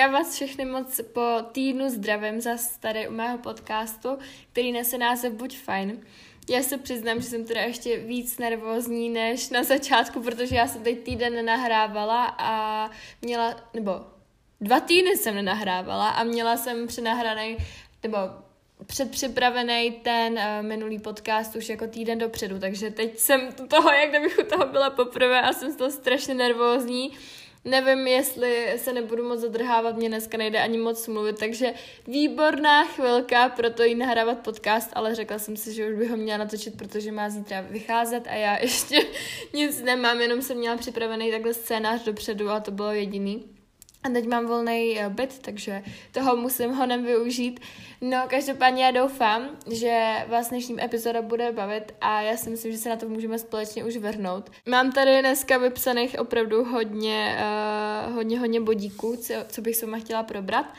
já vás všechny moc po týdnu zdravím za tady u mého podcastu, který nese název Buď fajn. Já se přiznám, že jsem teda ještě víc nervózní než na začátku, protože já jsem teď týden nenahrávala a měla, nebo dva týdny jsem nenahrávala a měla jsem přenahraný, nebo předpřipravený ten uh, minulý podcast už jako týden dopředu, takže teď jsem toho, jak kdybych u toho byla poprvé a jsem z toho strašně nervózní. Nevím, jestli se nebudu moc zadrhávat, mě dneska nejde ani moc mluvit, takže výborná chvilka pro to jí nahrávat podcast, ale řekla jsem si, že už bych ho měla natočit, protože má zítra vycházet a já ještě nic nemám, jenom jsem měla připravený takhle scénář dopředu a to bylo jediný. A teď mám volný eh, byt, takže toho musím honem využít. No, každopádně já doufám, že vás dnešním epizoda bude bavit a já si myslím, že se na to můžeme společně už vrhnout. Mám tady dneska vypsaných opravdu hodně, uh, hodně, hodně bodíků, co, co bych s váma chtěla probrat.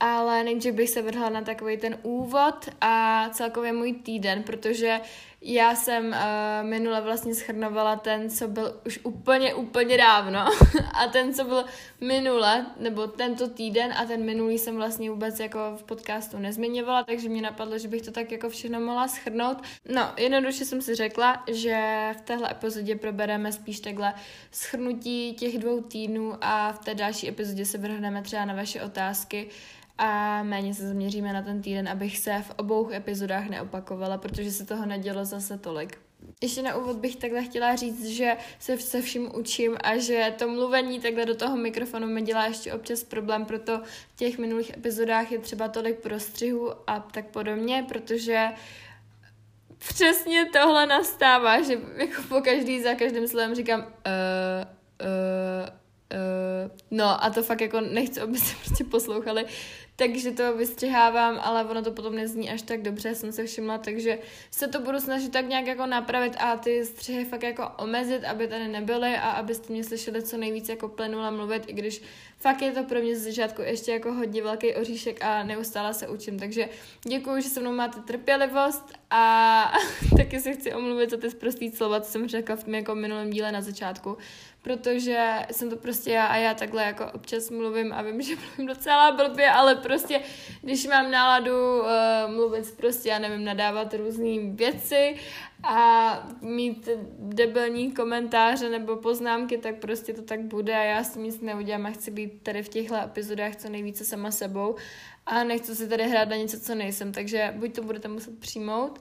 Ale nejdřív bych se vrhla na takový ten úvod a celkově můj týden, protože já jsem uh, minule vlastně schrnovala ten, co byl už úplně, úplně dávno a ten, co byl minule, nebo tento týden a ten minulý jsem vlastně vůbec jako v podcastu nezmiňovala, takže mě napadlo, že bych to tak jako všechno mohla schrnout. No, jednoduše jsem si řekla, že v téhle epizodě probereme spíš takhle schrnutí těch dvou týdnů a v té další epizodě se vrhneme třeba na vaše otázky, a méně se zaměříme na ten týden, abych se v obou epizodách neopakovala, protože se toho nedělo zase tolik. Ještě na úvod bych takhle chtěla říct, že se se vším učím a že to mluvení takhle do toho mikrofonu mi dělá ještě občas problém, proto v těch minulých epizodách je třeba tolik prostřihů a tak podobně, protože přesně tohle nastává, že jako po každý za každým slovem říkám uh, uh, uh, no a to fakt jako nechci, aby se prostě poslouchali takže to vystřihávám, ale ono to potom nezní až tak dobře, jsem se všimla, takže se to budu snažit tak nějak jako napravit a ty střihy fakt jako omezit, aby tady nebyly a abyste mě slyšeli co nejvíc jako plenule mluvit, i když fakt je to pro mě z začátku ještě jako hodně velký oříšek a neustále se učím, takže děkuji, že se mnou máte trpělivost a taky se chci omluvit za ty zprostý slova, co jsem řekla v tom jako minulém díle na začátku, protože jsem to prostě já a já takhle jako občas mluvím a vím, že mluvím docela blbě, ale prostě, když mám náladu uh, mluvit prostě, já nevím, nadávat různé věci a mít debilní komentáře nebo poznámky, tak prostě to tak bude a já s tím nic neudělám a chci být tady v těchto epizodách co nejvíce sama sebou a nechci si tady hrát na něco, co nejsem, takže buď to budete muset přijmout,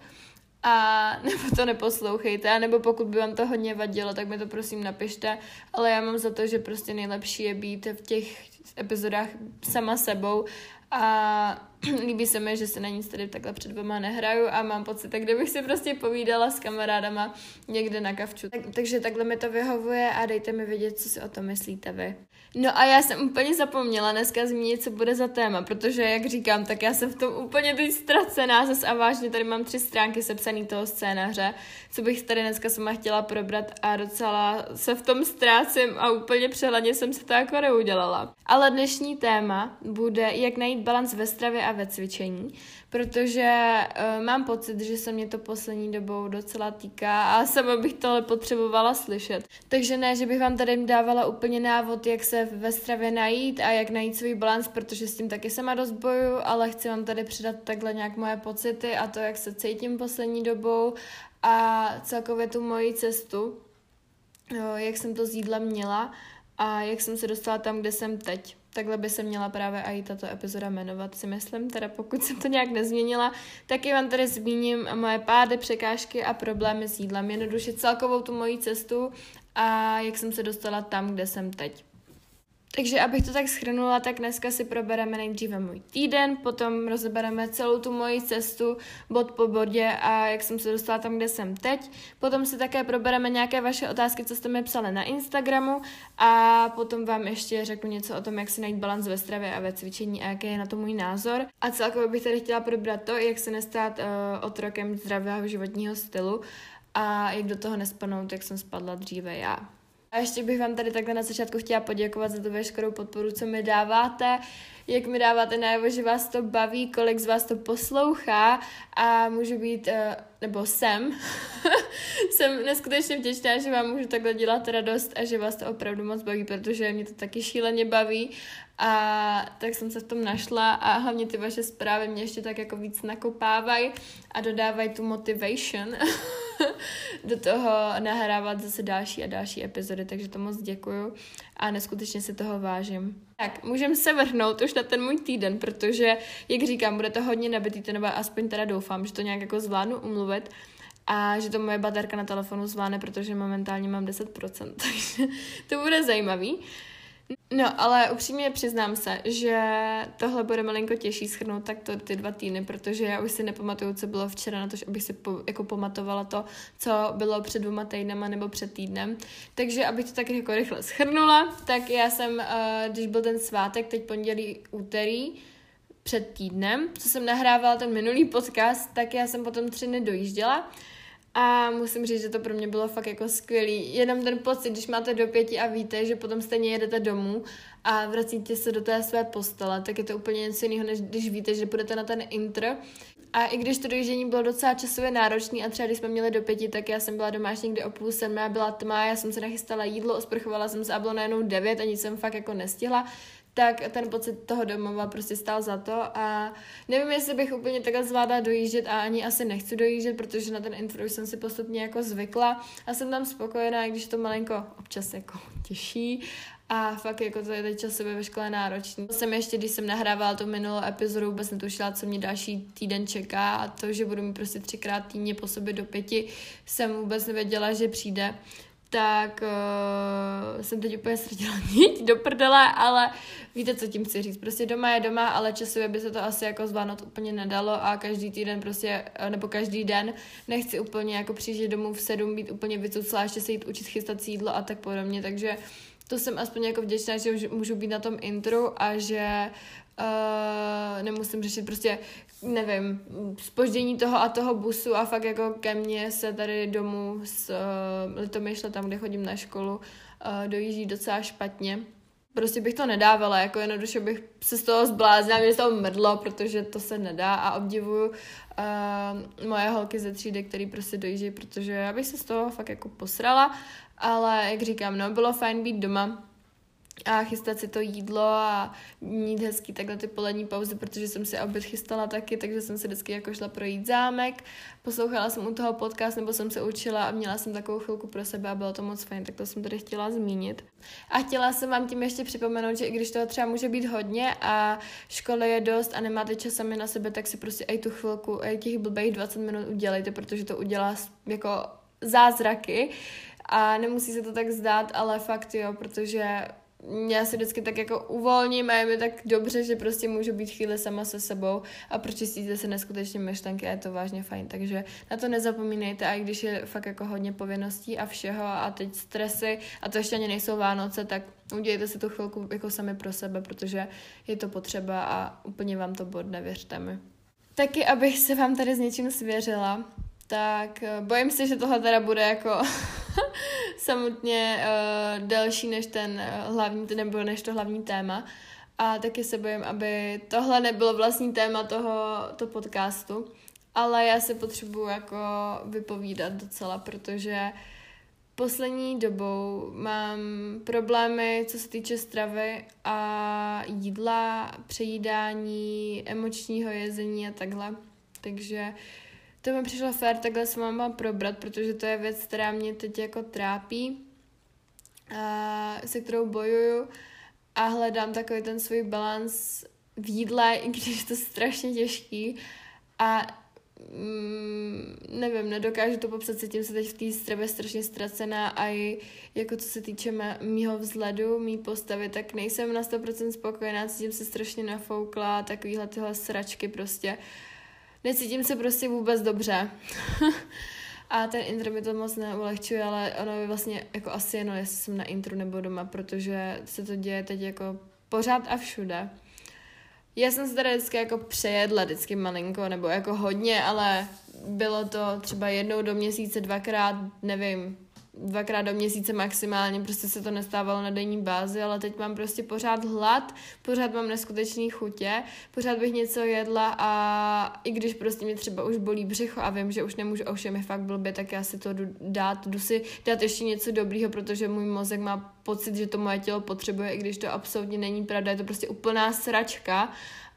a nebo to neposlouchejte, a nebo pokud by vám to hodně vadilo, tak mi to prosím napište, ale já mám za to, že prostě nejlepší je být v těch epizodách sama sebou a líbí se mi, že se na nic tady takhle před dvěma nehraju a mám pocit, tak kdybych si prostě povídala s kamarádama někde na kavču. Tak, takže takhle mi to vyhovuje a dejte mi vědět, co si o tom myslíte vy. No a já jsem úplně zapomněla dneska zmínit, co bude za téma, protože, jak říkám, tak já jsem v tom úplně teď ztracená zas a vážně tady mám tři stránky sepsaný toho scénáře, co bych tady dneska sama chtěla probrat a docela se v tom ztrácím a úplně přehledně jsem se to jako neudělala. Ale dnešní téma bude, jak najít balans ve stravě a ve cvičení, protože uh, mám pocit, že se mě to poslední dobou docela týká a sama bych tohle potřebovala slyšet. Takže ne, že bych vám tady dávala úplně návod, jak se ve stravě najít a jak najít svůj balans, protože s tím taky sama dost boju, ale chci vám tady předat takhle nějak moje pocity a to, jak se cítím poslední dobou a celkově tu moji cestu, jak jsem to z jídla měla a jak jsem se dostala tam, kde jsem teď. Takhle by se měla právě i tato epizoda jmenovat, si myslím, teda pokud jsem to nějak nezměnila, taky vám tady zmíním moje pády, překážky a problémy s jídlem, jednoduše celkovou tu moji cestu a jak jsem se dostala tam, kde jsem teď. Takže abych to tak schrnula, tak dneska si probereme nejdříve můj týden, potom rozebereme celou tu moji cestu bod po bodě a jak jsem se dostala tam, kde jsem teď. Potom si také probereme nějaké vaše otázky, co jste mi psali na Instagramu a potom vám ještě řeknu něco o tom, jak si najít balans ve stravě a ve cvičení a jaký je na to můj názor. A celkově bych tady chtěla probrat to, jak se nestát uh, otrokem zdravého životního stylu a jak do toho nespanout, jak jsem spadla dříve já. A ještě bych vám tady takhle na začátku chtěla poděkovat za tu veškerou podporu, co mi dáváte, jak mi dáváte najevo, že vás to baví, kolik z vás to poslouchá a můžu být, eh, nebo jsem, jsem neskutečně vděčná, že vám můžu takhle dělat radost a že vás to opravdu moc baví, protože mě to taky šíleně baví. A tak jsem se v tom našla a hlavně ty vaše zprávy mě ještě tak jako víc nakopávají a dodávají tu motivation do toho nahrávat zase další a další epizody, takže to moc děkuju a neskutečně se toho vážím. Tak, můžeme se vrhnout už na ten můj týden, protože, jak říkám, bude to hodně nabitý, nebo aspoň teda doufám, že to nějak jako zvládnu umluvit a že to moje baterka na telefonu zvládne, protože momentálně mám 10%, takže to bude zajímavý. No, ale upřímně přiznám se, že tohle bude malinko těžší schrnout tak to ty dva týdny, protože já už si nepamatuju, co bylo včera na to, abych si po, jako pamatovala to, co bylo před dvěma týdnama nebo před týdnem. Takže abych to tak jako rychle schrnula, tak já jsem, uh, když byl ten svátek, teď pondělí, úterý, před týdnem, co jsem nahrávala ten minulý podcast, tak já jsem potom tři dny dojížděla a musím říct, že to pro mě bylo fakt jako skvělý. Jenom ten pocit, když máte do pěti a víte, že potom stejně jedete domů a vracíte se do té své postele, tak je to úplně něco jiného, než když víte, že budete na ten intro. A i když to dojíždění bylo docela časově náročné a třeba když jsme měli do pěti, tak já jsem byla doma až někdy o půl sedmé, byla tma, já jsem se nachystala jídlo, osprchovala jsem se a bylo najednou devět a nic jsem fakt jako nestihla tak ten pocit toho domova prostě stál za to a nevím, jestli bych úplně takhle zvládla dojíždět a ani asi nechci dojíždět, protože na ten intro jsem si postupně jako zvykla a jsem tam spokojená, když to malinko občas jako těší a fakt jako to je teď časově ve škole náročný. Jsem ještě, když jsem nahrávala tu minulou epizodu, vůbec netušila, co mě další týden čeká a to, že budu mít prostě třikrát týdně po sobě do pěti, jsem vůbec nevěděla, že přijde tak uh, jsem teď úplně ztratila nit do prdele, ale víte, co tím chci říct. Prostě doma je doma, ale časově by se to asi jako zvládnout úplně nedalo a každý týden prostě, eh, nebo každý den nechci úplně jako přijít domů v sedm, být úplně vycuclá, ještě se jít učit chystat jídlo a tak podobně, takže to jsem aspoň jako vděčná, že už můžu být na tom intro a že uh, nemusím řešit prostě nevím, spoždění toho a toho busu a fakt jako ke mně se tady domů z uh, Litomyšle, tam, kde chodím na školu, uh, dojíždí docela špatně. Prostě bych to nedávala, jako jednoduše bych se z toho zbláznila, mě toho mrdlo, protože to se nedá a obdivuju uh, moje holky ze třídy, který prostě dojíždí, protože já bych se z toho fakt jako posrala, ale jak říkám, no, bylo fajn být doma, a chystat si to jídlo a mít hezký takhle ty polední pauzy, protože jsem si oběd chystala taky, takže jsem se vždycky jako šla projít zámek, poslouchala jsem u toho podcast, nebo jsem se učila a měla jsem takovou chvilku pro sebe a bylo to moc fajn, tak to jsem tady chtěla zmínit. A chtěla jsem vám tím ještě připomenout, že i když toho třeba může být hodně a školy je dost a nemáte čas sami na sebe, tak si prostě i tu chvilku, i těch blbých 20 minut udělejte, protože to udělá jako zázraky a nemusí se to tak zdát, ale fakt jo, protože já se vždycky tak jako uvolním a je mi tak dobře, že prostě můžu být chvíli sama se sebou a pročistíte se neskutečně myšlenky a je to vážně fajn. Takže na to nezapomínejte, a i když je fakt jako hodně povinností a všeho a teď stresy a to ještě ani nejsou Vánoce, tak udělejte si tu chvilku jako sami pro sebe, protože je to potřeba a úplně vám to bodne, věřte mi. Taky, abych se vám tady s něčím svěřila, tak eh, bojím se, že tohle teda bude jako samotně uh, delší než ten uh, hlavní, nebo než to hlavní téma. A taky se bojím, aby tohle nebylo vlastní téma toho to podcastu. Ale já se potřebuji jako vypovídat docela, protože poslední dobou mám problémy, co se týče stravy a jídla, přejídání, emočního jezení a takhle. Takže to mi přišlo fér takhle s váma probrat, protože to je věc, která mě teď jako trápí, a se kterou bojuju a hledám takový ten svůj balans v jídle, i když je to strašně těžký a mm, nevím, nedokážu to popsat, cítím se teď v té stravě strašně ztracená a i jako co se týče mýho vzhledu, mý postavy, tak nejsem na 100% spokojená, cítím se strašně nafoukla, takovýhle tyhle sračky prostě. Uh, necítím se prostě vůbec dobře. a ten intro mi to moc neulehčuje, ale ono je vlastně jako asi jenom, jestli jsem na intro nebo doma, protože se to děje teď jako pořád a všude. Já jsem se tady vždycky jako přejedla vždycky malinko, nebo jako hodně, ale bylo to třeba jednou do měsíce, dvakrát, nevím, dvakrát do měsíce maximálně, prostě se to nestávalo na denní bázi, ale teď mám prostě pořád hlad, pořád mám neskutečný chutě, pořád bych něco jedla a i když prostě mě třeba už bolí břicho a vím, že už nemůžu, ovšem je fakt blbě, tak já si to jdu dát, jdu si dát ještě něco dobrýho, protože můj mozek má pocit, že to moje tělo potřebuje, i když to absolutně není pravda, je to prostě úplná sračka.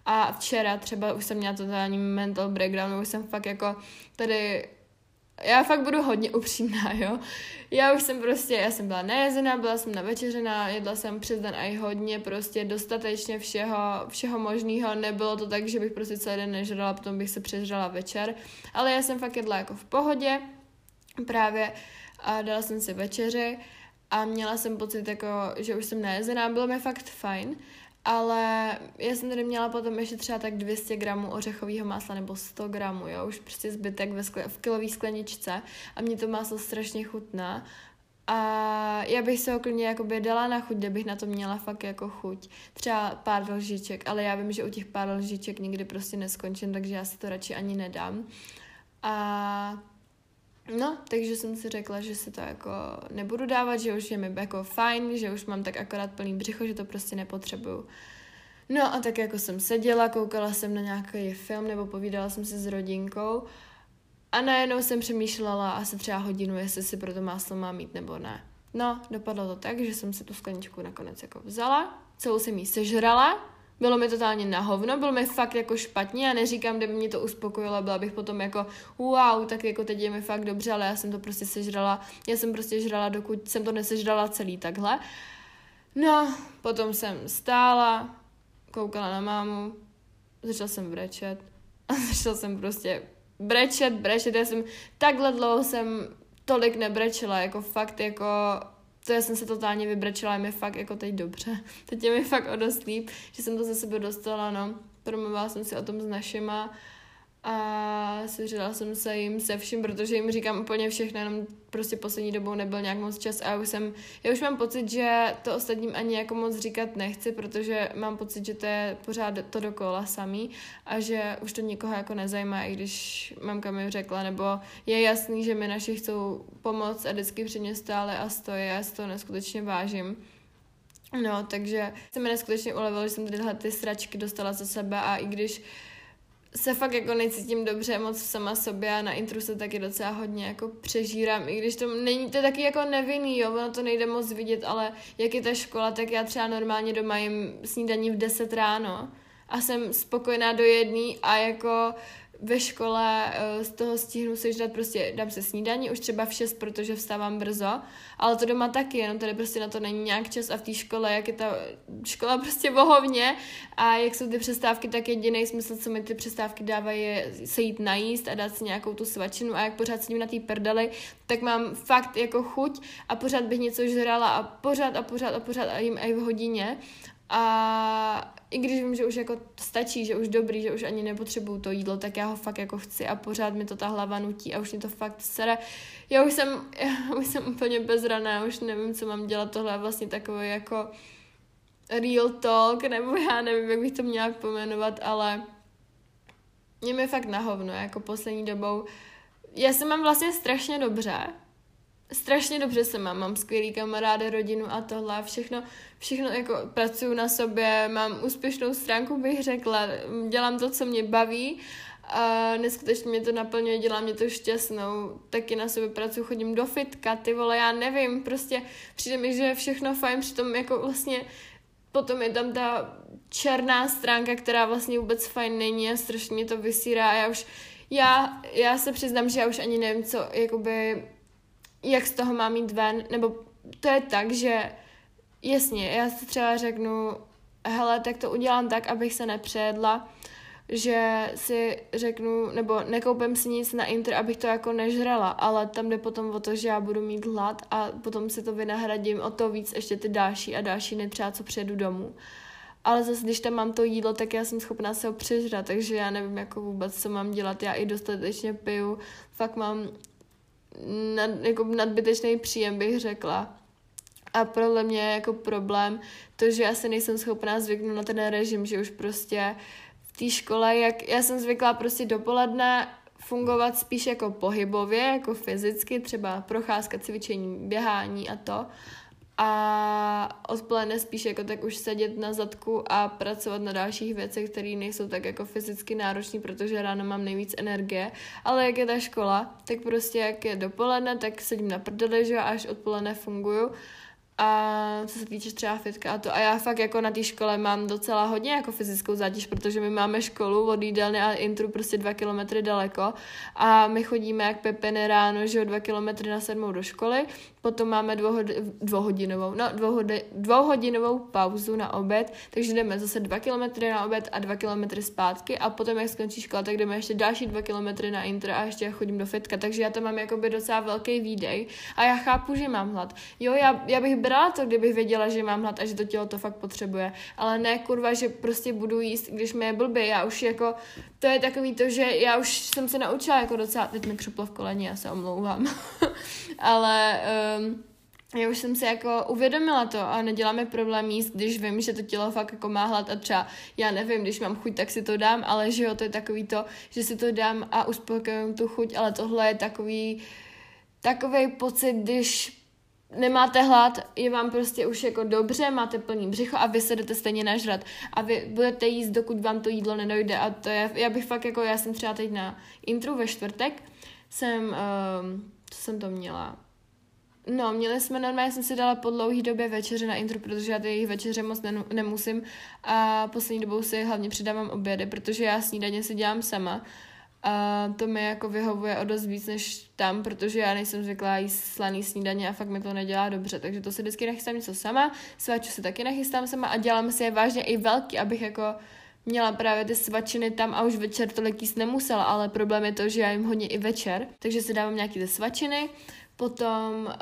A včera třeba už jsem měla totální mental breakdown, už jsem fakt jako tady já fakt budu hodně upřímná, jo. Já už jsem prostě, já jsem byla nejezená, byla jsem navečeřená, jedla jsem přes den i hodně, prostě dostatečně všeho, všeho možného. Nebylo to tak, že bych prostě celý den nežrala, potom bych se přežrala večer, ale já jsem fakt jedla jako v pohodě, právě a dala jsem si večeři a měla jsem pocit jako, že už jsem nejezená, bylo mi fakt fajn ale já jsem tady měla potom ještě třeba tak 200 gramů ořechového másla nebo 100 gramů, jo, už prostě zbytek ve skle, v kilové skleničce a mě to máslo strašně chutná a já bych se ho klidně jakoby dala na chuť, kdybych na to měla fakt jako chuť. Třeba pár lžiček, ale já vím, že u těch pár lžiček nikdy prostě neskončím, takže já si to radši ani nedám. A No, takže jsem si řekla, že si to jako nebudu dávat, že už je mi jako fajn, že už mám tak akorát plný břicho, že to prostě nepotřebuju. No a tak jako jsem seděla, koukala jsem na nějaký film nebo povídala jsem si s rodinkou a najednou jsem přemýšlela asi třeba hodinu, jestli si pro to máslo mám mít nebo ne. No, dopadlo to tak, že jsem si tu skleničku nakonec jako vzala, celou jsem jí sežrala bylo mi totálně na hovno, bylo mi fakt jako špatně a neříkám, kdyby mě to uspokojilo, byla bych potom jako wow, tak jako teď je mi fakt dobře, ale já jsem to prostě sežrala, já jsem prostě žrala, dokud jsem to nesežrala celý takhle. No, potom jsem stála, koukala na mámu, začala jsem brečet a začala jsem prostě brečet, brečet, já jsem takhle dlouho jsem tolik nebrečela, jako fakt jako to já jsem se totálně vybrečela, je mi fakt jako teď dobře. Teď je mi fakt o dost líp, že jsem to ze sebe dostala, no. Promluvila jsem si o tom s našima a svěřila jsem se jim se vším, protože jim říkám úplně všechno, jenom prostě poslední dobou nebyl nějak moc čas a já už jsem, já už mám pocit, že to ostatním ani jako moc říkat nechci, protože mám pocit, že to je pořád to dokola samý a že už to nikoho jako nezajímá, i když mamka mi řekla, nebo je jasný, že mi naši chcou pomoct a vždycky při mě stále a stojí, já si to neskutečně vážím. No, takže se mi neskutečně ulevilo, že jsem tyhle ty sračky dostala za sebe a i když se fakt jako necítím dobře moc sama sobě a na intru se taky docela hodně jako přežírám, i když to není, to je taky jako nevinný, jo, ono to nejde moc vidět, ale jak je ta škola, tak já třeba normálně doma jim snídaní v 10 ráno a jsem spokojená do jedný a jako ve škole eh, z toho stihnu sežrat prostě, dám se snídaní už třeba v 6, protože vstávám brzo, ale to doma taky, jenom tady prostě na to není nějak čas a v té škole, jak je ta škola prostě bohovně a jak jsou ty přestávky, tak jediný smysl, co mi ty přestávky dávají, je se jít najíst a dát si nějakou tu svačinu a jak pořád sedím na té prdeli, tak mám fakt jako chuť a pořád bych něco žrala a pořád a pořád a pořád a jim i v hodině a i když vím, že už jako stačí, že už dobrý, že už ani nepotřebuju to jídlo, tak já ho fakt jako chci a pořád mi to ta hlava nutí a už mi to fakt sere. Já už jsem, já už jsem úplně bezraná, už nevím, co mám dělat, tohle je vlastně takový jako real talk, nebo já nevím, jak bych to měla pomenovat, ale mě mi fakt na hovno, jako poslední dobou. Já se mám vlastně strašně dobře, strašně dobře se mám, mám skvělý kamarády, rodinu a tohle, všechno, všechno jako pracuju na sobě, mám úspěšnou stránku, bych řekla, dělám to, co mě baví a neskutečně mě to naplňuje, dělá mě to šťastnou, taky na sobě pracuji, chodím do fitka, ty vole, já nevím, prostě přijde mi, že je všechno fajn, přitom jako vlastně potom je tam ta černá stránka, která vlastně vůbec fajn není a strašně mě to vysírá a já už, já, já se přiznám, že já už ani nevím, co, jakoby jak z toho mám mít ven, nebo to je tak, že jasně, já si třeba řeknu, hele, tak to udělám tak, abych se nepřejedla, že si řeknu, nebo nekoupím si nic na Inter, abych to jako nežrala, ale tam jde potom o to, že já budu mít hlad a potom si to vynahradím o to víc ještě ty další a další dny třeba, co přijedu domů. Ale zase, když tam mám to jídlo, tak já jsem schopná se ho přežrat, takže já nevím jako vůbec, co mám dělat. Já i dostatečně piju, fakt mám nad, jako nadbytečný příjem, bych řekla. A podle mě je jako problém to, že já se nejsem schopná zvyknout na ten režim, že už prostě v té škole, jak já jsem zvyklá prostě dopoledne fungovat spíš jako pohybově, jako fyzicky, třeba procházka, cvičení, běhání a to a odpoledne spíš jako tak už sedět na zadku a pracovat na dalších věcech, které nejsou tak jako fyzicky náročné, protože ráno mám nejvíc energie, ale jak je ta škola, tak prostě jak je dopoledne, tak sedím na prdeli, že až odpoledne funguju a co se týče třeba fitka a to. A já fakt jako na té škole mám docela hodně jako fyzickou zátěž, protože my máme školu od jídelny a intru prostě dva kilometry daleko a my chodíme jak pepeny ráno, že jo, dva kilometry na sedmou do školy, potom máme dvouhodinovou, no dvouhodi, dvouhodinovou pauzu na oběd, takže jdeme zase dva kilometry na oběd a dva kilometry zpátky a potom, jak skončí škola, tak jdeme ještě další dva kilometry na intro a ještě chodím do fitka, takže já to mám jakoby docela velký výdej a já chápu, že mám hlad. Jo, já, já bych brala to, kdybych věděla, že mám hlad a že to tělo to fakt potřebuje, ale ne kurva, že prostě budu jíst, když mi je blbě, já už jako, to je takový to, že já už jsem se naučila jako docela, teď mi křuplo v koleni, já se omlouvám, ale um, já už jsem si jako uvědomila to a neděláme problém jíst, když vím, že to tělo fakt jako má hlad a třeba, já nevím, když mám chuť, tak si to dám, ale že jo, to je takový to, že si to dám a uspokojím tu chuť, ale tohle je takový, takový pocit, když nemáte hlad, je vám prostě už jako dobře, máte plný břicho a vy se jdete stejně nažrat. A vy budete jíst, dokud vám to jídlo nedojde. A to je, já bych fakt jako, já jsem třeba teď na intru ve čtvrtek, jsem, um, co jsem to měla, No, měli jsme normálně, jsem si dala po dlouhý době večeře na intro, protože já ty jejich večeře moc ne, nemusím. A poslední dobou si hlavně přidávám obědy, protože já snídaně si dělám sama a to mi jako vyhovuje o dost víc než tam, protože já nejsem zvyklá jíst slaný snídaně a fakt mi to nedělá dobře, takže to si vždycky nachystám něco sama, svaču si taky nachystám sama a dělám si je vážně i velký, abych jako měla právě ty svačiny tam a už večer tolik jíst nemusela, ale problém je to, že já jim hodně i večer, takže si dávám nějaký ty svačiny, Potom, uh,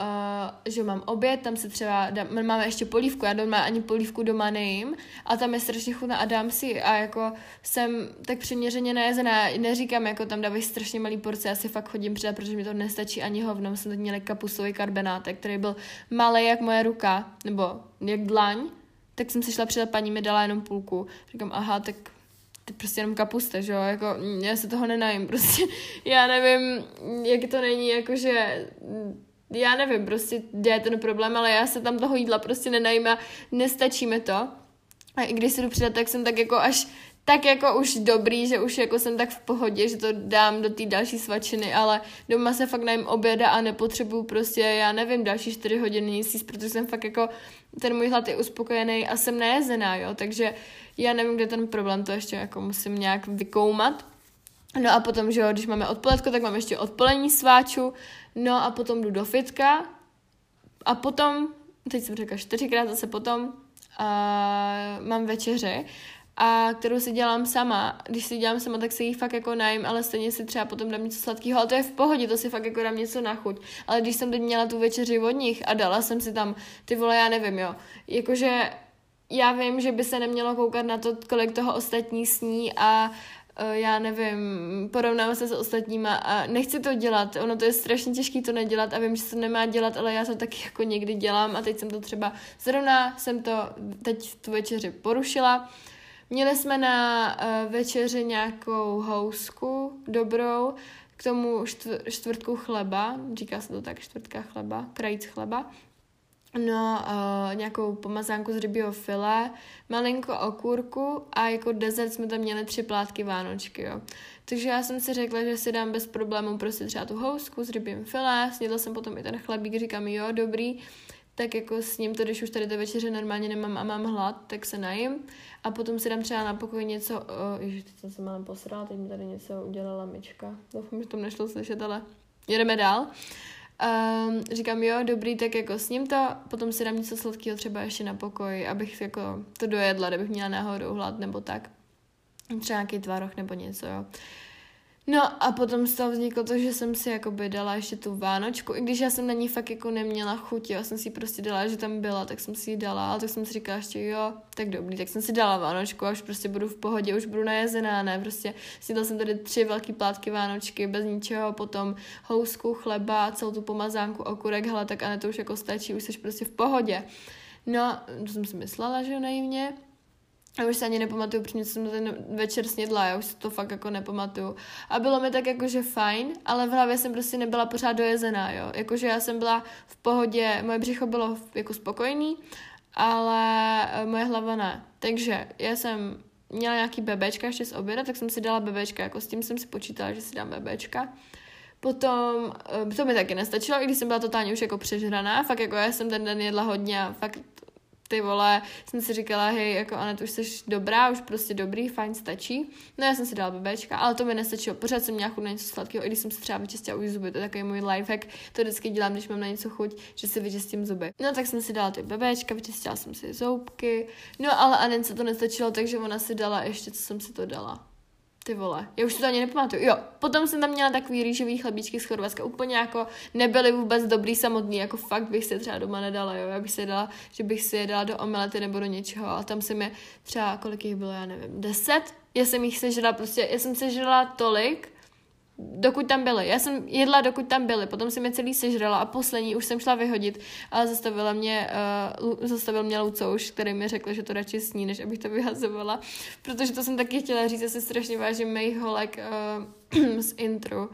že mám oběd, tam se třeba, dám, máme ještě polívku, já doma ani polívku doma nejím a tam je strašně chutná a dám si a jako jsem tak přiměřeně najezená, neříkám jako tam dávají strašně malý porce, já si fakt chodím přidat, protože mi to nestačí ani hovno, jsem teď měla kapusový karbenátek, který byl malý jak moje ruka, nebo jak dlaň, tak jsem si šla přidat, paní mi dala jenom půlku. Říkám, aha, tak to je prostě jenom kapusta, že jo, jako já se toho nenajím, prostě já nevím, jak to není, jakože já nevím, prostě je ten problém, ale já se tam toho jídla prostě nenajím a nestačí mi to. A i když se jdu přidat, tak jsem tak jako až tak jako už dobrý, že už jako jsem tak v pohodě, že to dám do té další svačiny, ale doma se fakt najím oběda a nepotřebuju prostě, já nevím, další čtyři hodiny nic jíst, protože jsem fakt jako, ten můj hlad je uspokojený a jsem nejezená, jo, takže já nevím, kde ten problém, to ještě jako musím nějak vykoumat. No a potom, že jo, když máme odpoledko, tak mám ještě odpolení sváču, no a potom jdu do fitka a potom, teď jsem řekla čtyřikrát zase potom, a mám večeři a kterou si dělám sama. Když si dělám sama, tak si ji fakt jako najím, ale stejně si třeba potom dám něco sladkého, ale to je v pohodě, to si fakt jako dám něco na chuť. Ale když jsem teď měla tu večeři od nich a dala jsem si tam, ty vole, já nevím, jo, jakože já vím, že by se nemělo koukat na to, kolik toho ostatní sní a uh, já nevím, porovnávat se s ostatníma a nechci to dělat, ono to je strašně těžké to nedělat a vím, že se to nemá dělat, ale já to taky jako někdy dělám a teď jsem to třeba, zrovna jsem to teď tu večeři porušila, Měli jsme na uh, večeři nějakou housku dobrou, k tomu čtvr- čtvrtku chleba, říká se to tak, čtvrtka chleba, krajíc chleba. No, uh, nějakou pomazánku z rybího filé, malinko okurku a jako dezert jsme tam měli tři plátky vánočky, jo. Takže já jsem si řekla, že si dám bez problémů prostě třeba tu housku s rybím filé, snědla jsem potom i ten chlebík, říkám jo, dobrý, tak jako s ním to, když už tady té večeře normálně nemám a mám hlad, tak se najím a potom si dám třeba na pokoj něco, ježiš, teď jsem se mám posrala, teď mi tady něco udělala myčka, doufám, že to nešlo slyšet, ale jedeme dál. Um, říkám, jo, dobrý, tak jako s ním to, potom si dám něco sladkého třeba ještě na pokoj, abych jako to dojedla, kdybych měla náhodou hlad nebo tak. Třeba nějaký tvaroh nebo něco, jo. No a potom z toho vzniklo to, že jsem si jakoby dala ještě tu Vánočku, i když já jsem na ní fakt jako neměla chuť, já jsem si prostě dala, že tam byla, tak jsem si ji dala, ale tak jsem si říkala ještě jo, tak dobrý, tak jsem si dala Vánočku a už prostě budu v pohodě, už budu najezená, ne, prostě si jsem tady tři velké plátky Vánočky bez ničeho, potom housku, chleba, celou tu pomazánku, okurek, hele, tak a to už jako stačí, už jsi prostě v pohodě. No, to jsem si myslela, že jo, naivně. Já už se ani nepamatuju, protože jsem ten večer snědla, já už si to fakt jako nepamatuju. A bylo mi tak jakože fajn, ale v hlavě jsem prostě nebyla pořád dojezená, jo. Jakože já jsem byla v pohodě, moje břicho bylo jako spokojný, ale eh, moje hlava ne. Takže já jsem měla nějaký bebečka ještě z oběda, tak jsem si dala bebečka, jako s tím jsem si počítala, že si dám bebečka. Potom, eh, to mi taky nestačilo, i když jsem byla totálně už jako přežraná, fakt jako já jsem ten den jedla hodně a fakt ty vole, jsem si říkala, hej, jako Anet, už jsi dobrá, už prostě dobrý, fajn, stačí. No já jsem si dala bebečka, ale to mi nestačilo. Pořád jsem měla chuť na něco sladkého, i když jsem si třeba vyčistila už zuby, to je takový můj lifehack, to vždycky dělám, když mám na něco chuť, že si vyčistím zuby. No tak jsem si dala ty bebečka, vyčistila jsem si zoubky, no ale Anet se to nestačilo, takže ona si dala ještě, co jsem si to dala ty vole, já už to ani nepamatuju. Jo, potom jsem tam měla takový rýžový chlebíčky z Chorvatska, úplně jako nebyly vůbec dobrý samotný, jako fakt bych se třeba doma nedala, jo, já bych si je dala, že bych si je dala do omelety nebo do něčeho, a tam se mi třeba, kolik jich bylo, já nevím, deset, já jsem jich sežrala, prostě, já jsem sežrala tolik, dokud tam byly. Já jsem jedla, dokud tam byly, potom jsem je celý sežrala a poslední už jsem šla vyhodit, ale zastavila mě, uh, zastavil mě Lucouš, který mi řekl, že to radši sní, než abych to vyhazovala, protože to jsem taky chtěla říct, já si strašně vážím mých holek uh, z intro.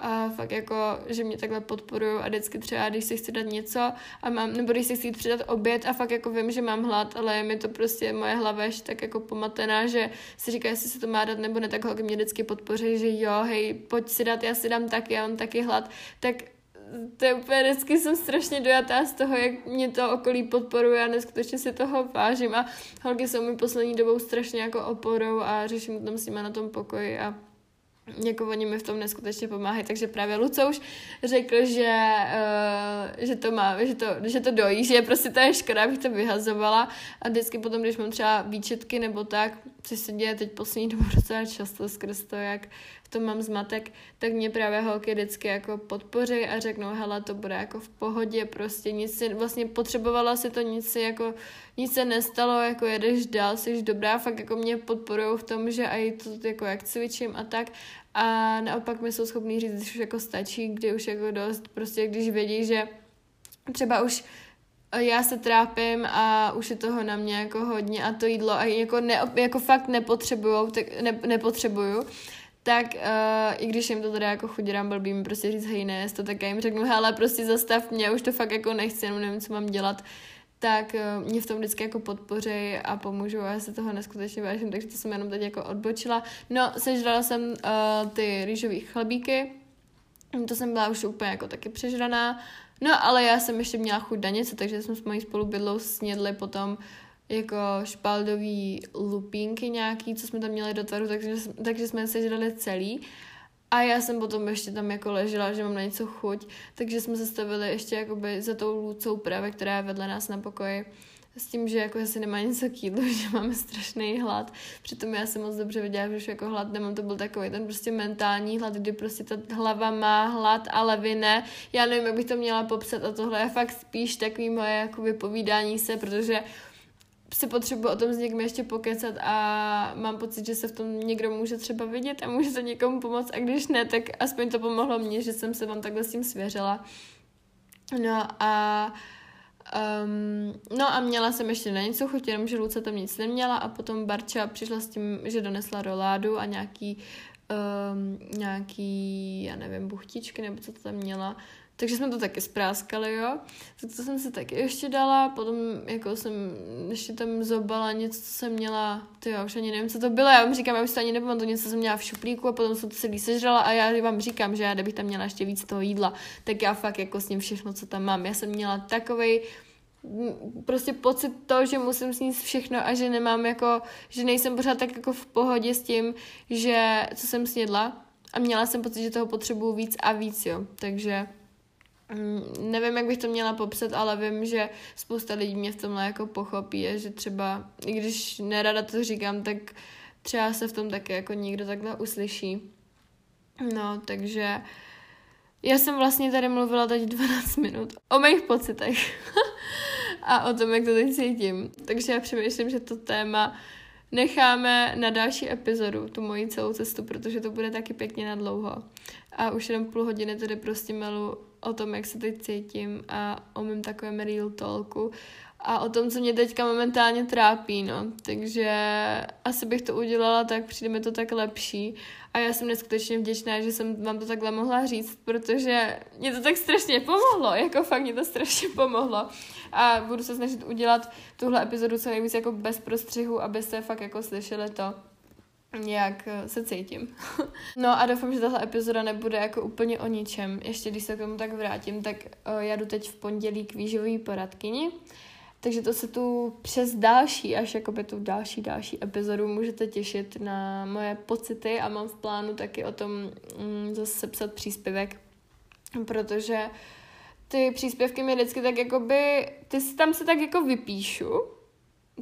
A fakt jako, že mě takhle podporují a vždycky třeba, když si chci dát něco a mám, nebo když si chci přidat oběd a fakt jako vím, že mám hlad, ale je mi to prostě moje hlava ještě tak jako pomatená, že si říká, jestli se to má dát nebo ne, tak holky mě vždycky podpoří, že jo, hej, pojď si dát, já si dám taky, já mám taky hlad, tak to je úplně vždycky jsem strašně dojatá z toho, jak mě to okolí podporuje a neskutečně si toho vážím. A holky jsou mi poslední dobou strašně jako oporou a řeším tam s nimi na tom pokoji a jako oni mi v tom neskutečně pomáhají, takže právě Luco už řekl, že, uh, že to má, že to, že to dojí, že prostě to je škoda, abych to vyhazovala. A vždycky potom, když mám třeba výčetky nebo tak, co se děje teď poslední dobu docela často skrz to, jak tom mám zmatek, tak mě právě holky vždycky jako podpoří a řeknou, hele, to bude jako v pohodě, prostě nic si, vlastně potřebovala si to, nic si jako, nic se nestalo, jako jedeš dál, jsi dobrá, fakt jako mě podporují v tom, že i to jako jak cvičím a tak. A naopak mi jsou schopní říct, když už jako stačí, kdy už jako dost, prostě když vědí, že třeba už já se trápím a už je toho na mě jako hodně a to jídlo a jako, ne, jako fakt nepotřebuju, tak ne, nepotřebuju, tak uh, i když jim to teda jako chudírám blbý mi prostě říct, hej, ne, to tak já jim řeknu, hele, prostě zastav mě, už to fakt jako nechci, jenom nevím, co mám dělat, tak uh, mě v tom vždycky jako podpoří a pomůžu a já se toho neskutečně vážím, takže to jsem jenom teď jako odbočila. No, sežrala jsem uh, ty rýžové chlebíky, to jsem byla už úplně jako taky přežraná, no ale já jsem ještě měla chuť na něco, takže jsme s mojí spolubydlou snědli potom jako špaldový lupínky nějaký, co jsme tam měli do tvaru, takže, takže jsme sežrali celý. A já jsem potom ještě tam jako ležela, že mám na něco chuť, takže jsme se stavili ještě jakoby za tou lůcou právě, která je vedle nás na pokoji s tím, že jako asi nemá něco k jídlu, že máme strašný hlad. Přitom já jsem moc dobře viděla, že už jako hlad nemám, to byl takový ten prostě mentální hlad, kdy prostě ta hlava má hlad, ale vy ne. Já nevím, jak bych to měla popsat a tohle je fakt spíš takový moje jako vypovídání se, protože si potřebuji o tom s někým ještě pokecat a mám pocit, že se v tom někdo může třeba vidět a může to někomu pomoct a když ne, tak aspoň to pomohlo mně, že jsem se vám takhle s tím svěřila. No a Um, no a měla jsem ještě na něco chuť, jenom že Luce tam nic neměla a potom Barča přišla s tím, že donesla roládu a nějaký, um, nějaký, já nevím, buchtičky nebo co to tam měla takže jsme to taky spráskali, jo. Tak to jsem si taky ještě dala, potom jako jsem ještě tam zobala něco, co jsem měla, ty já už ani nevím, co to bylo, já vám říkám, já už to ani nepamatuju, něco jsem měla v šuplíku a potom jsem to celý sežrala a já vám říkám, že já kdybych tam měla ještě víc toho jídla, tak já fakt jako s ním všechno, co tam mám. Já jsem měla takovej, prostě pocit to, že musím sníst všechno a že nemám jako, že nejsem pořád tak jako v pohodě s tím, že co jsem snědla a měla jsem pocit, že toho potřebuju víc a víc, jo, takže Mm, nevím, jak bych to měla popsat, ale vím, že spousta lidí mě v tomhle jako pochopí a že třeba, i když nerada to říkám, tak třeba se v tom taky jako někdo takhle uslyší. No, takže já jsem vlastně tady mluvila teď 12 minut o mých pocitech a o tom, jak to teď cítím. Takže já přemýšlím, že to téma necháme na další epizodu, tu moji celou cestu, protože to bude taky pěkně na dlouho. A už jenom půl hodiny tady prostě melu o tom, jak se teď cítím a o mém takovém real talku, a o tom, co mě teďka momentálně trápí, no. Takže asi bych to udělala, tak přijde mi to tak lepší. A já jsem neskutečně vděčná, že jsem vám to takhle mohla říct, protože mě to tak strašně pomohlo, jako fakt mě to strašně pomohlo. A budu se snažit udělat tuhle epizodu co nejvíc jako bez prostřihu, abyste fakt jako slyšeli to, jak se cítím. no a doufám, že tahle epizoda nebude jako úplně o ničem. Ještě když se k tomu tak vrátím, tak uh, já jdu teď v pondělí k výživový poradkyni. Takže to se tu přes další, až jakoby tu další, další epizodu můžete těšit na moje pocity a mám v plánu taky o tom mm, zase sepsat příspěvek, protože ty příspěvky mi vždycky tak jakoby, ty si tam se tak jako vypíšu,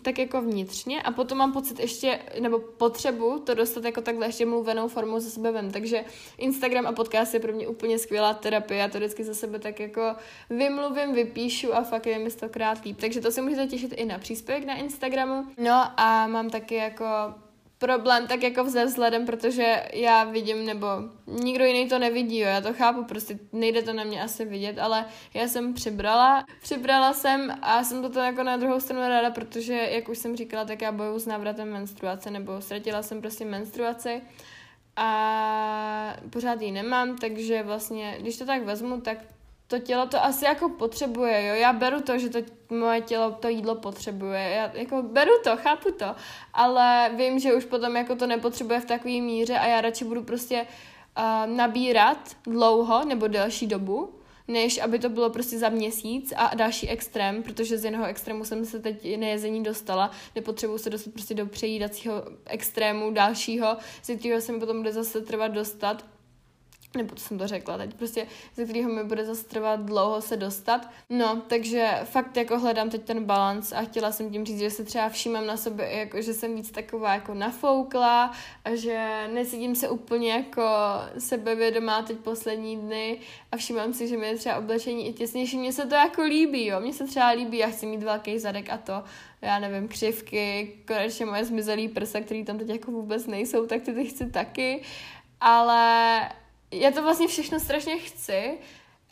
tak jako vnitřně a potom mám pocit ještě, nebo potřebu to dostat jako takhle ještě mluvenou formou ze sebe ven. Takže Instagram a podcast je pro mě úplně skvělá terapie. Já to vždycky za sebe tak jako vymluvím, vypíšu a fakt je mi stokrát líp. Takže to si můžete těšit i na příspěvek na Instagramu. No a mám taky jako problém tak jako vze vzhledem, protože já vidím, nebo nikdo jiný to nevidí, jo, já to chápu, prostě nejde to na mě asi vidět, ale já jsem přibrala, přibrala jsem a jsem to jako na druhou stranu ráda, protože, jak už jsem říkala, tak já bojuju s návratem menstruace, nebo ztratila jsem prostě menstruaci a pořád ji nemám, takže vlastně, když to tak vezmu, tak to tělo to asi jako potřebuje, jo. Já beru to, že to moje tělo to jídlo potřebuje. Já jako beru to, chápu to, ale vím, že už potom jako to nepotřebuje v takové míře a já radši budu prostě uh, nabírat dlouho nebo delší dobu, než aby to bylo prostě za měsíc a další extrém, protože z jednoho extrému jsem se teď nejezení dostala, nepotřebuji se dostat prostě do přejídacího extrému dalšího, z kterého se mi potom bude zase trvat dostat nebo to jsem to řekla teď, prostě ze kterého mi bude zase trvat dlouho se dostat. No, takže fakt jako hledám teď ten balans a chtěla jsem tím říct, že se třeba všímám na sebe, jako, že jsem víc taková jako nafoukla a že necítím se úplně jako sebevědomá teď poslední dny a všímám si, že mi je třeba oblečení i těsnější. Mně se to jako líbí, jo, mně se třeba líbí, já chci mít velký zadek a to, já nevím, křivky, konečně moje zmizelý prsa, který tam teď jako vůbec nejsou, tak ty, ty chci taky, ale já to vlastně všechno strašně chci,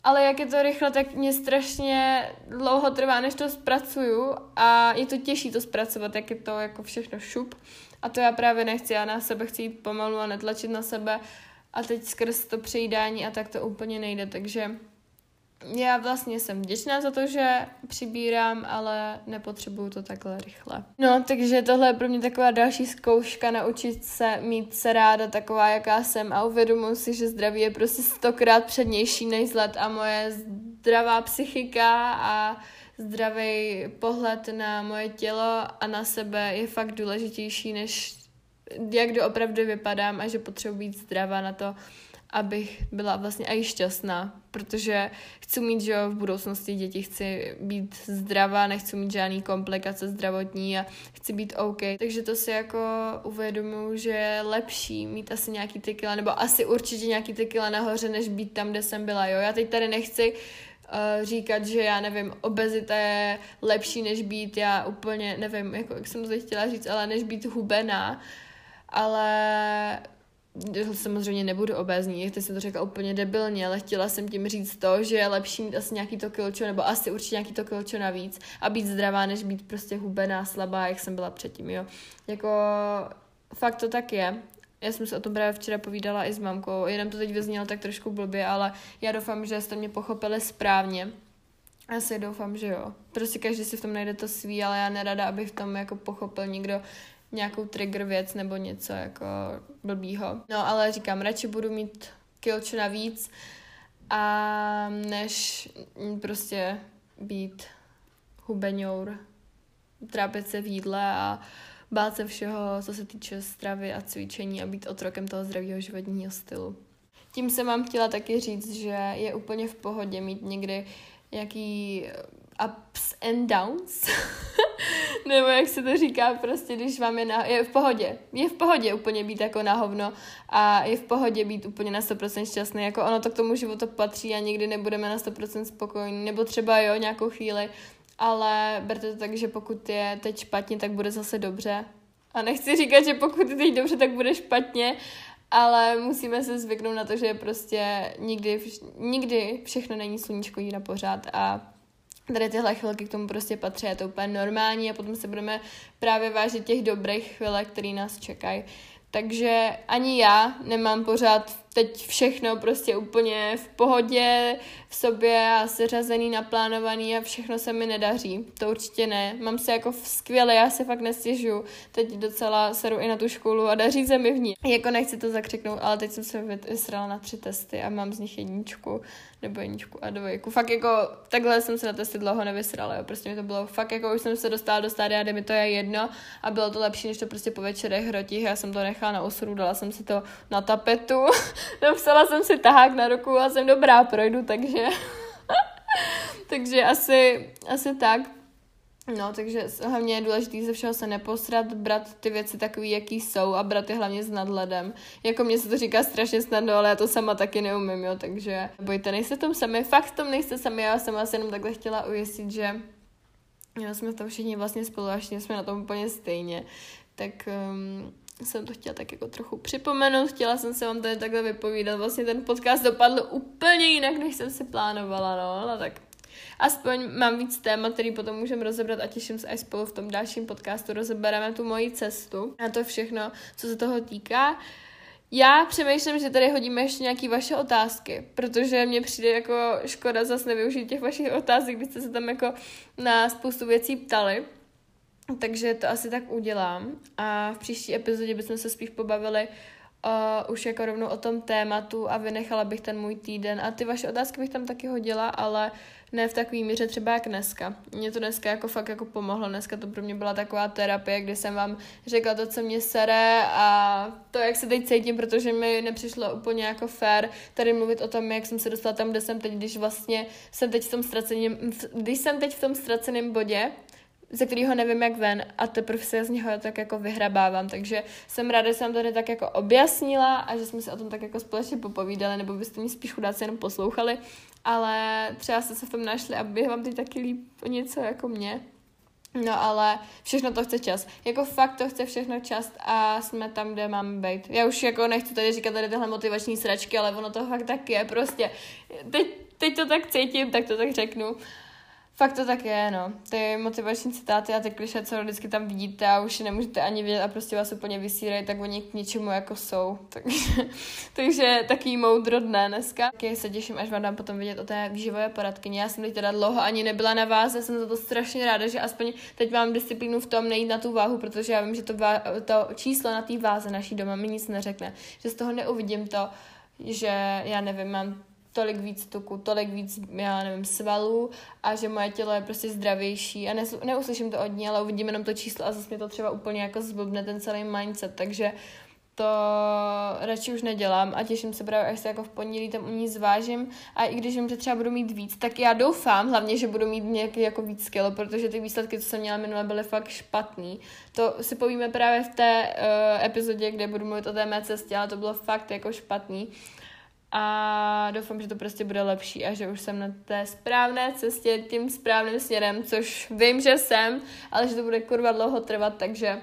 ale jak je to rychle, tak mě strašně dlouho trvá, než to zpracuju a je to těžší to zpracovat, jak je to jako všechno šup. A to já právě nechci, já na sebe chci jít pomalu a netlačit na sebe a teď skrz to přejídání a tak to úplně nejde, takže já vlastně jsem vděčná za to, že přibírám, ale nepotřebuju to takhle rychle. No, takže tohle je pro mě taková další zkouška, naučit se mít se ráda taková, jaká jsem a uvědomuji si, že zdraví je prostě stokrát přednější než zlet a moje zdravá psychika a zdravý pohled na moje tělo a na sebe je fakt důležitější, než jak doopravdy vypadám a že potřebuji být zdravá na to, abych byla vlastně i šťastná, protože chci mít, že v budoucnosti děti, chci být zdravá, nechci mít žádný komplikace zdravotní a chci být OK. Takže to si jako uvědomuji, že je lepší mít asi nějaký ty kila, nebo asi určitě nějaký ty kila nahoře, než být tam, kde jsem byla, jo. Já teď tady nechci uh, říkat, že já nevím, obezita je lepší, než být, já úplně nevím, jako, jak jsem to chtěla říct, ale než být hubená, ale samozřejmě nebudu obézní, ty jsem to řekla úplně debilně, ale chtěla jsem tím říct to, že je lepší mít asi nějaký to kilčo, nebo asi určitě nějaký to kilčo navíc a být zdravá, než být prostě hubená, slabá, jak jsem byla předtím, jo. Jako fakt to tak je. Já jsem se o tom právě včera povídala i s mamkou, jenom to teď vyznělo tak trošku blbě, ale já doufám, že jste mě pochopili správně. Asi doufám, že jo. Prostě každý si v tom najde to svý, ale já nerada, aby v tom jako pochopil někdo, nějakou trigger věc nebo něco jako blbýho. No ale říkám, radši budu mít kilčo navíc a než prostě být hubeňour, trápit se v jídle a bát se všeho, co se týče stravy a cvičení a být otrokem toho zdravého životního stylu. Tím jsem vám chtěla taky říct, že je úplně v pohodě mít někdy nějaký ups and downs, nebo jak se to říká, prostě když vám je, na, je v pohodě. Je v pohodě úplně být jako na hovno a je v pohodě být úplně na 100% šťastný, jako ono to k tomu životu patří a nikdy nebudeme na 100% spokojení, nebo třeba jo, nějakou chvíli, ale berte to tak, že pokud je teď špatně, tak bude zase dobře. A nechci říkat, že pokud je teď dobře, tak bude špatně, ale musíme se zvyknout na to, že prostě nikdy, nikdy všechno není sluníčko na pořád a tady tyhle chvilky k tomu prostě patří, je to úplně normální a potom se budeme právě vážit těch dobrých chvilek, které nás čekají. Takže ani já nemám pořád teď všechno prostě úplně v pohodě, v sobě a seřazený, naplánovaný a všechno se mi nedaří. To určitě ne. Mám se jako skvěle, já se fakt nestěžu. Teď docela seru i na tu školu a daří se mi v ní. Jako nechci to zakřiknout, ale teď jsem se vysrala na tři testy a mám z nich jedničku nebo jedničku a dvojku. Fakt jako takhle jsem se na testy dlouho nevysrala, jo. Prostě mi to bylo fakt jako už jsem se dostala do stádia, kde mi to je jedno a bylo to lepší, než to prostě po večerech hrotích. Já jsem to nechala na osudu, dala jsem si to na tapetu Napsala jsem si tahák na ruku a jsem dobrá, projdu, takže... takže asi, asi tak. No, takže hlavně je důležité ze všeho se neposrat, brát ty věci takový, jaký jsou a brát je hlavně s nadhledem. Jako mě se to říká strašně snadno, ale já to sama taky neumím, jo, takže bojte, nejste tom sami, fakt tom nejste sami, já jsem asi jenom takhle chtěla ujistit, že jo, jsme v tom všichni vlastně spolu, až jsme na tom úplně stejně. Tak um, jsem to chtěla tak jako trochu připomenout, chtěla jsem se vám tady takhle vypovídat, vlastně ten podcast dopadl úplně jinak, než jsem si plánovala, no, ale tak aspoň mám víc témat, který potom můžeme rozebrat a těším se až spolu v tom dalším podcastu rozebereme tu moji cestu a to všechno, co se toho týká. Já přemýšlím, že tady hodíme ještě nějaké vaše otázky, protože mně přijde jako škoda zase nevyužít těch vašich otázek, když jste se tam jako na spoustu věcí ptali. Takže to asi tak udělám. A v příští epizodě bychom se spíš pobavili uh, už jako rovnou o tom tématu a vynechala bych ten můj týden. A ty vaše otázky bych tam taky hodila, ale ne v takový míře třeba jak dneska. Mě to dneska jako fakt jako pomohlo. Dneska to pro mě byla taková terapie, kdy jsem vám řekla to, co mě sere a to, jak se teď cítím, protože mi nepřišlo úplně jako fair tady mluvit o tom, jak jsem se dostala tam, kde jsem teď, když vlastně jsem teď v tom ztraceném, když jsem teď v tom ztraceném bodě, ze kterého nevím jak ven a teprve se z něho tak jako vyhrabávám, takže jsem ráda, že jsem tady tak jako objasnila a že jsme si o tom tak jako společně popovídali, nebo byste mi spíš chudáci jenom poslouchali, ale třeba jste se v tom našli a bych vám teď taky líp něco jako mě. No ale všechno to chce čas. Jako fakt to chce všechno čas a jsme tam, kde máme být. Já už jako nechci tady říkat tady tyhle motivační sračky, ale ono to fakt tak je prostě. Teď, teď to tak cítím, tak to tak řeknu. Fakt to tak je, no. Ty motivační citáty a ty kliše, co vždycky tam vidíte a už je nemůžete ani vidět a prostě vás úplně vysírají, tak oni k něčemu jako jsou. Takže, takže taký moudro dne dneska. Taky se těším, až vám dám potom vidět o té výživové poradkyni. Já jsem teď teda dlouho ani nebyla na váze, jsem za to strašně ráda, že aspoň teď mám disciplínu v tom nejít na tu váhu, protože já vím, že to, vá, to číslo na té váze naší doma mi nic neřekne. Že z toho neuvidím to, že já nevím, mám tolik víc tuku, tolik víc, já nevím, svalů a že moje tělo je prostě zdravější. A nesl- neuslyším to od ní, ale uvidím jenom to číslo a zase mě to třeba úplně jako zblbne ten celý mindset, takže to radši už nedělám a těším se právě, až se jako v pondělí tam u ní zvážím. A i když vím, že třeba budu mít víc, tak já doufám hlavně, že budu mít nějaký jako víc skill, protože ty výsledky, co jsem měla minule, byly fakt špatný. To si povíme právě v té uh, epizodě, kde budu mluvit o té mé cestě, ale to bylo fakt jako špatný a doufám, že to prostě bude lepší a že už jsem na té správné cestě tím správným směrem, což vím, že jsem, ale že to bude kurva dlouho trvat, takže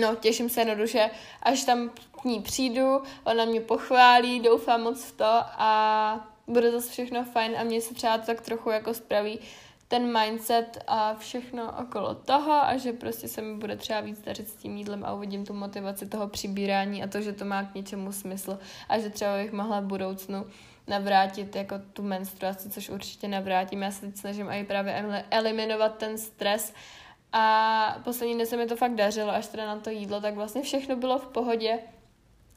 no, těším se jednoduše, až tam k ní přijdu, ona mě pochválí, doufám moc v to a bude zase všechno fajn a mě se třeba to tak trochu jako spraví ten mindset a všechno okolo toho a že prostě se mi bude třeba víc dařit s tím jídlem a uvidím tu motivaci toho přibírání a to, že to má k něčemu smysl a že třeba bych mohla v budoucnu navrátit jako tu menstruaci, což určitě navrátím. Já se teď snažím i právě eliminovat ten stres a poslední den se mi to fakt dařilo, až teda na to jídlo, tak vlastně všechno bylo v pohodě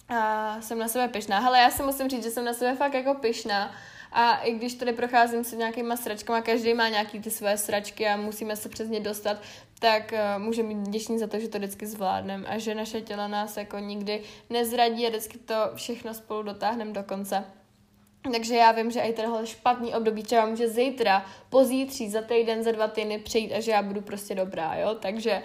a jsem na sebe pyšná. Hele, já si musím říct, že jsem na sebe fakt jako pyšná, a i když tady procházím se nějakýma sračkama, každý má nějaký ty své sračky a musíme se přes ně dostat, tak uh, můžeme být vděční za to, že to vždycky zvládneme a že naše tělo nás jako nikdy nezradí a vždycky to všechno spolu dotáhneme do konce. Takže já vím, že i tenhle špatný období třeba může zítra, pozítří, za týden, za dva týdny přejít a že já budu prostě dobrá, jo, takže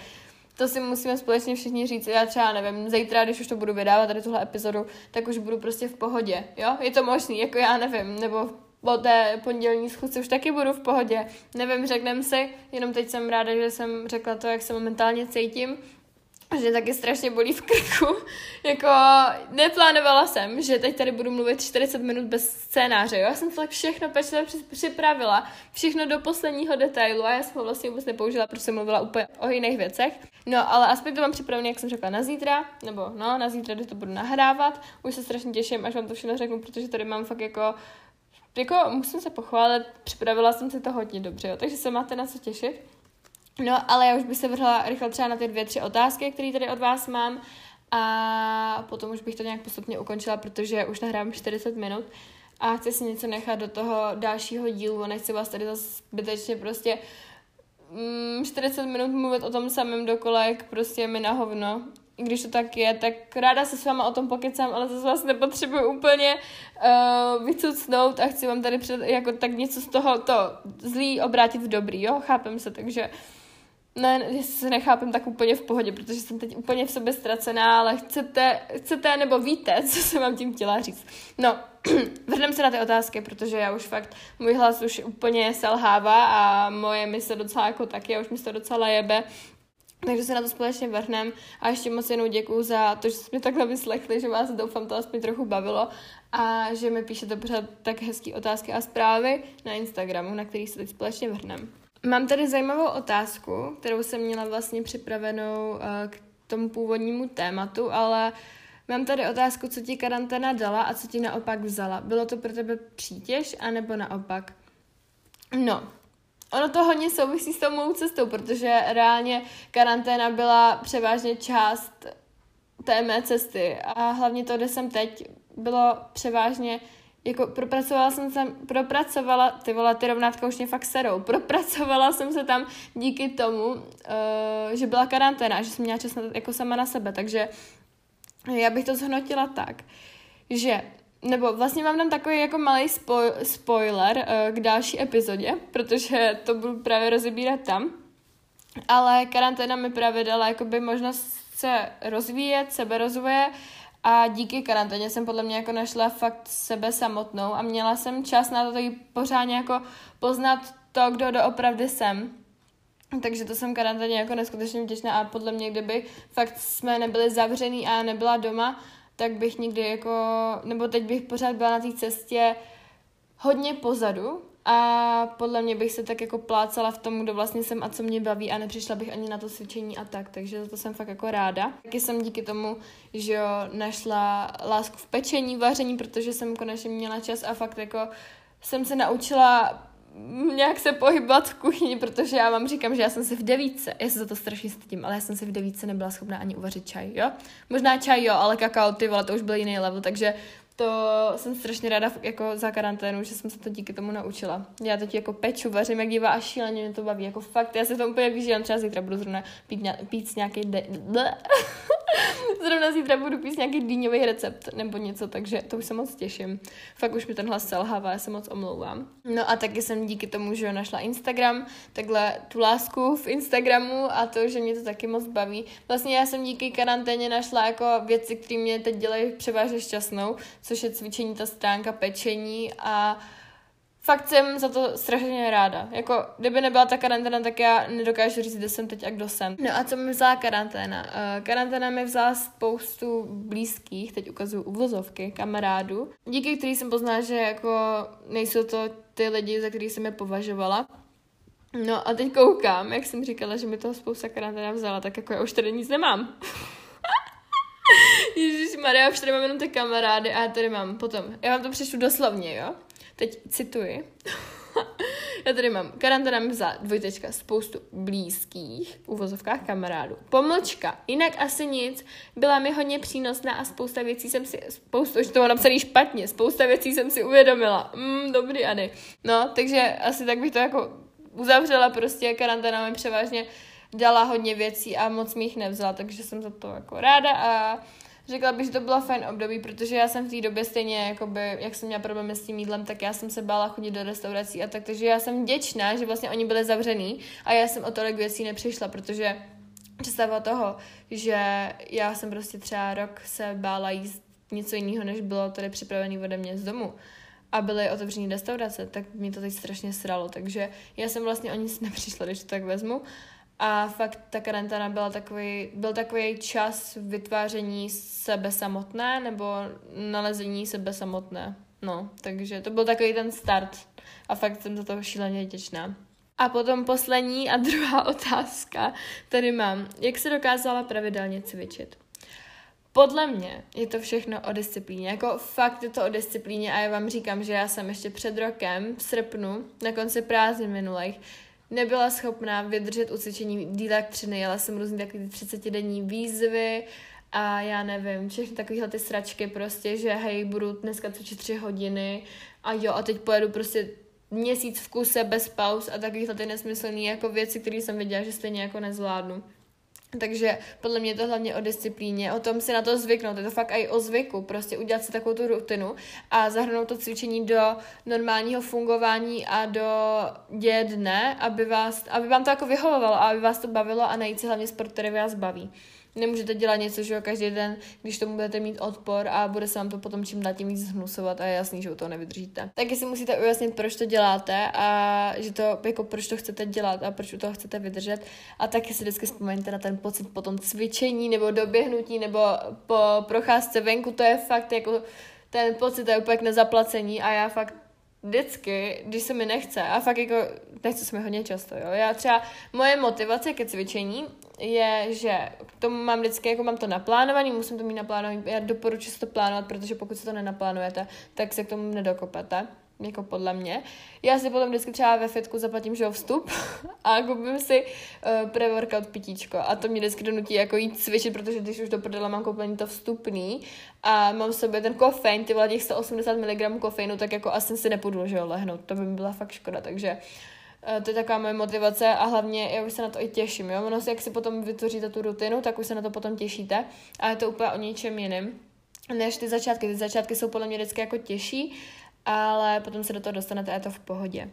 to si musíme společně všichni říct. Já třeba nevím, zítra, když už to budu vydávat tady tuhle epizodu, tak už budu prostě v pohodě, jo? Je to možný, jako já nevím, nebo po té pondělní schůzce už taky budu v pohodě. Nevím, řekneme si, jenom teď jsem ráda, že jsem řekla to, jak se momentálně cítím že taky strašně bolí v krku. jako neplánovala jsem, že teď tady budu mluvit 40 minut bez scénáře, jo. Já jsem to tak všechno pečlivě připravila, všechno do posledního detailu a já jsem ho vlastně vůbec nepoužila, protože jsem mluvila úplně o jiných věcech. No, ale aspoň to mám připravené, jak jsem řekla, na zítra, nebo no, na zítra, kdy to budu nahrávat. Už se strašně těším, až vám to všechno řeknu, protože tady mám fakt jako jako musím se pochválit, připravila jsem si to hodně dobře, jo, takže se máte na co těšit. No, ale já už bych se vrhla rychle třeba na ty dvě, tři otázky, které tady od vás mám. A potom už bych to nějak postupně ukončila, protože už nahrávám 40 minut. A chci si něco nechat do toho dalšího dílu, nechci vás tady zase zbytečně prostě mm, 40 minut mluvit o tom samém dokola, jak prostě mi na hovno. I když to tak je, tak ráda se s váma o tom pokecám, ale zase vás nepotřebuji úplně uh, vycucnout a chci vám tady před, jako tak něco z toho to zlý obrátit v dobrý, jo, chápem se, takže uh, ne, jestli se nechápem, tak úplně v pohodě, protože jsem teď úplně v sobě ztracená, ale chcete, chcete nebo víte, co jsem vám tím chtěla říct. No, vrhneme se na ty otázky, protože já už fakt, můj hlas už úplně selhává a moje mysl docela jako taky, já už mi to docela jebe, takže se na to společně vrhnem a ještě moc jenom děkuju za to, že jste mě takhle vyslechli, že vás doufám to aspoň trochu bavilo a že mi píšete pořád tak hezké otázky a zprávy na Instagramu, na který se teď společně vrhneme. Mám tady zajímavou otázku, kterou jsem měla vlastně připravenou uh, k tomu původnímu tématu, ale mám tady otázku, co ti karanténa dala a co ti naopak vzala. Bylo to pro tebe přítěž, anebo naopak? No, ono to hodně souvisí s tou mou cestou, protože reálně karanténa byla převážně část té mé cesty a hlavně to, kde jsem teď, bylo převážně jako propracovala jsem se, propracovala, ty vole, ty rovnátka už mě fakt serou, propracovala jsem se tam díky tomu, uh, že byla karanténa, že jsem měla čas na, jako sama na sebe, takže já bych to zhnotila tak, že nebo vlastně mám tam takový jako malý spoj, spoiler uh, k další epizodě, protože to budu právě rozebírat tam, ale karanténa mi právě dala jakoby možnost se rozvíjet, seberozvoje, a díky karanténě jsem podle mě jako našla fakt sebe samotnou a měla jsem čas na to tady pořádně jako poznat to, kdo doopravdy jsem. Takže to jsem karanténě jako neskutečně vděčná a podle mě, kdyby fakt jsme nebyli zavřený a nebyla doma, tak bych nikdy jako, nebo teď bych pořád byla na té cestě hodně pozadu a podle mě bych se tak jako plácala v tom, kdo vlastně jsem a co mě baví a nepřišla bych ani na to cvičení a tak, takže za to jsem fakt jako ráda. Taky jsem díky tomu, že jo, našla lásku v pečení, vaření, protože jsem konečně měla čas a fakt jako jsem se naučila nějak se pohybovat v kuchyni, protože já vám říkám, že já jsem si v devíce, já se za to strašně stydím, ale já jsem si v devíce nebyla schopná ani uvařit čaj, jo? Možná čaj jo, ale kakao, ty vole, to už byl jiný level, takže to jsem strašně ráda jako za karanténu, že jsem se to díky tomu naučila. Já teď jako peču, vařím jak divá a šíleně mě to baví. Jako fakt, já se to úplně vyžívám, třeba zítra budu zrovna pít, pít nějaký de- Zrovna zítra budu pít nějaký dýňový recept nebo něco, takže to už se moc těším. Fakt už mi ten hlas selhává, já se moc omlouvám. No a taky jsem díky tomu, že našla Instagram, takhle tu lásku v Instagramu a to, že mě to taky moc baví. Vlastně já jsem díky karanténě našla jako věci, které mě teď dělají převážně šťastnou, což je cvičení, ta stránka, pečení a fakt jsem za to strašně ráda. Jako, kdyby nebyla ta karanténa, tak já nedokážu říct, kde jsem teď a kdo jsem. No a co mi vzala karanténa? Uh, karanténa mi vzala spoustu blízkých, teď ukazuju uvozovky, kamarádů, díky kterým jsem poznala, že jako nejsou to ty lidi, za který jsem je považovala. No a teď koukám, jak jsem říkala, že mi toho spousta karanténa vzala, tak jako já už tady nic nemám. Ježíš Maria, už tady mám jenom ty kamarády a já tady mám potom. Já vám to přečtu doslovně, jo? Teď cituji. Já tady mám karanténa mi vzala dvojtečka spoustu blízkých, uvozovkách kamarádů. Pomlčka, jinak asi nic, byla mi hodně přínosná a spousta věcí jsem si, spoustu, už to bylo napsaný špatně, spousta věcí jsem si uvědomila. Mm, dobrý, Ani. No, takže asi tak bych to jako uzavřela, prostě karanténa mi převážně dala hodně věcí a moc mi jich nevzala, takže jsem za to jako ráda a Řekla bych, že to bylo fajn období, protože já jsem v té době stejně, jakoby, jak jsem měla problémy s tím jídlem, tak já jsem se bála chodit do restaurací a tak, takže já jsem vděčná, že vlastně oni byli zavřený a já jsem o tolik věcí nepřišla, protože představa toho, že já jsem prostě třeba rok se bála jíst něco jiného, než bylo tady připravené ode mě z domu a byly otevřené restaurace, tak mě to teď strašně sralo, takže já jsem vlastně o nic nepřišla, když to tak vezmu. A fakt ta karanténa byla takový, byl takový čas vytváření sebe samotné nebo nalezení sebe samotné. No, takže to byl takový ten start a fakt jsem za to šíleně vděčná. A potom poslední a druhá otázka tady mám. Jak se dokázala pravidelně cvičit? Podle mě je to všechno o disciplíně. Jako fakt je to o disciplíně a já vám říkám, že já jsem ještě před rokem v srpnu, na konci prázdnin minulých, nebyla schopná vydržet u cvičení díla jak tři Jela jsem různý takový 30 denní výzvy a já nevím, všechny takovéhle ty sračky prostě, že hej, budu dneska cvičit tři hodiny a jo, a teď pojedu prostě měsíc v kuse bez pauz a takovýhle ty nesmyslný jako věci, které jsem viděla, že stejně jako nezvládnu. Takže podle mě je to hlavně o disciplíně, o tom si na to zvyknout, je to fakt i o zvyku, prostě udělat si takovou tu rutinu a zahrnout to cvičení do normálního fungování a do děje dne, aby, vás, aby vám to jako vyhovovalo a aby vás to bavilo a najít si hlavně sport, který vás baví. Nemůžete dělat něco, že jo, každý den, když tomu budete mít odpor a bude se vám to potom čím dál tím víc zhnusovat a je jasný, že u toho nevydržíte. Taky si musíte ujasnit, proč to děláte a že to, jako proč to chcete dělat a proč u toho chcete vydržet. A taky si vždycky vzpomeňte na ten pocit po tom cvičení nebo doběhnutí nebo po procházce venku, to je fakt jako ten pocit je úplně nezaplacení a já fakt vždycky, když se mi nechce, a fakt jako nechce se mi hodně často, jo. Já třeba, moje motivace ke cvičení je, že k tomu mám vždycky, jako mám to naplánovaný, musím to mít naplánovaný, já doporučuji si to plánovat, protože pokud se to nenaplánujete, tak se k tomu nedokopete jako podle mě. Já si potom vždycky třeba ve fitku zaplatím, že vstup a koupím si uh, pre-workout pitíčko a to mě vždycky donutí jako jít cvičit, protože když už do prdele mám koupený to vstupný a mám v sobě ten kofein, ty vole těch 180 mg kofeinu, tak jako asi si nepůjdu, že jo, lehnout, to by mi byla fakt škoda, takže uh, to je taková moje motivace a hlavně já už se na to i těším, jo, ono jak si potom vytvoříte tu rutinu, tak už se na to potom těšíte a je to úplně o něčem jiném než ty začátky. Ty začátky jsou podle mě vždycky jako těžší, ale potom se do toho dostanete a je to v pohodě.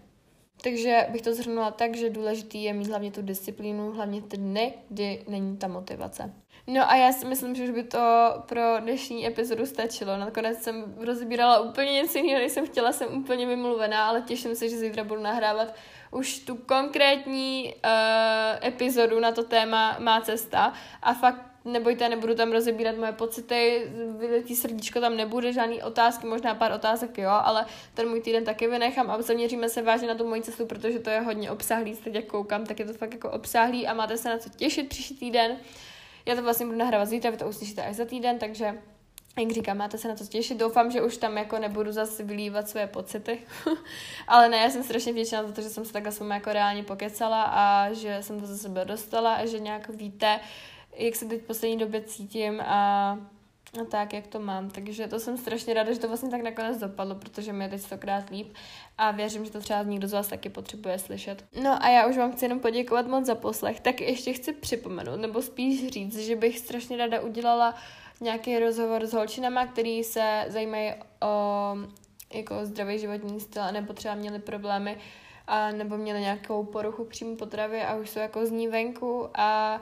Takže bych to zhrnula tak, že důležitý je mít hlavně tu disciplínu, hlavně ty dny, kdy není ta motivace. No a já si myslím, že už by to pro dnešní epizodu stačilo. Nakonec jsem rozbírala úplně něco jiného, než jsem chtěla, jsem úplně vymluvená, ale těším se, že zítra budu nahrávat už tu konkrétní uh, epizodu na to téma Má cesta a fakt nebojte, nebudu tam rozebírat moje pocity, vyletí srdíčko tam nebude, žádný otázky, možná pár otázek, jo, ale ten můj týden taky vynechám a zaměříme se vážně na tu moji cestu, protože to je hodně obsáhlý, teď jak koukám, tak je to fakt jako obsáhlý a máte se na co těšit příští týden. Já to vlastně budu nahrávat zítra, vy to uslyšíte až za týden, takže jak říkám, máte se na to těšit. Doufám, že už tam jako nebudu zase vylívat své pocity. Ale ne, já jsem strašně vděčná za to, že jsem se takhle s jako reálně pokecala a že jsem to za sebe dostala a že nějak víte, jak se teď v poslední době cítím a a tak, jak to mám. Takže to jsem strašně ráda, že to vlastně tak nakonec dopadlo, protože mi je teď stokrát líp a věřím, že to třeba někdo z vás taky potřebuje slyšet. No a já už vám chci jenom poděkovat moc za poslech, tak ještě chci připomenout, nebo spíš říct, že bych strašně ráda udělala nějaký rozhovor s holčinama, který se zajímají o jako zdravý životní styl, nebo třeba měli problémy a nebo měli nějakou poruchu příjmu potravy a už jsou jako z ní venku a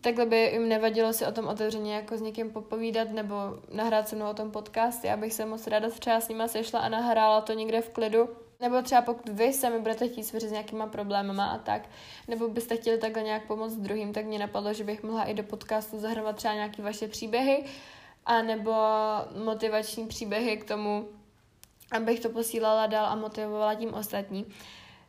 takhle by jim nevadilo si o tom otevřeně jako s někým popovídat nebo nahrát se mnou o tom podcast. Já bych se moc ráda třeba s nima sešla a nahrála to někde v klidu. Nebo třeba pokud vy sami budete chtít svěřit s nějakýma problémama a tak, nebo byste chtěli takhle nějak pomoct druhým, tak mě napadlo, že bych mohla i do podcastu zahrnovat třeba nějaké vaše příběhy, a nebo motivační příběhy k tomu, abych to posílala dál a motivovala tím ostatní.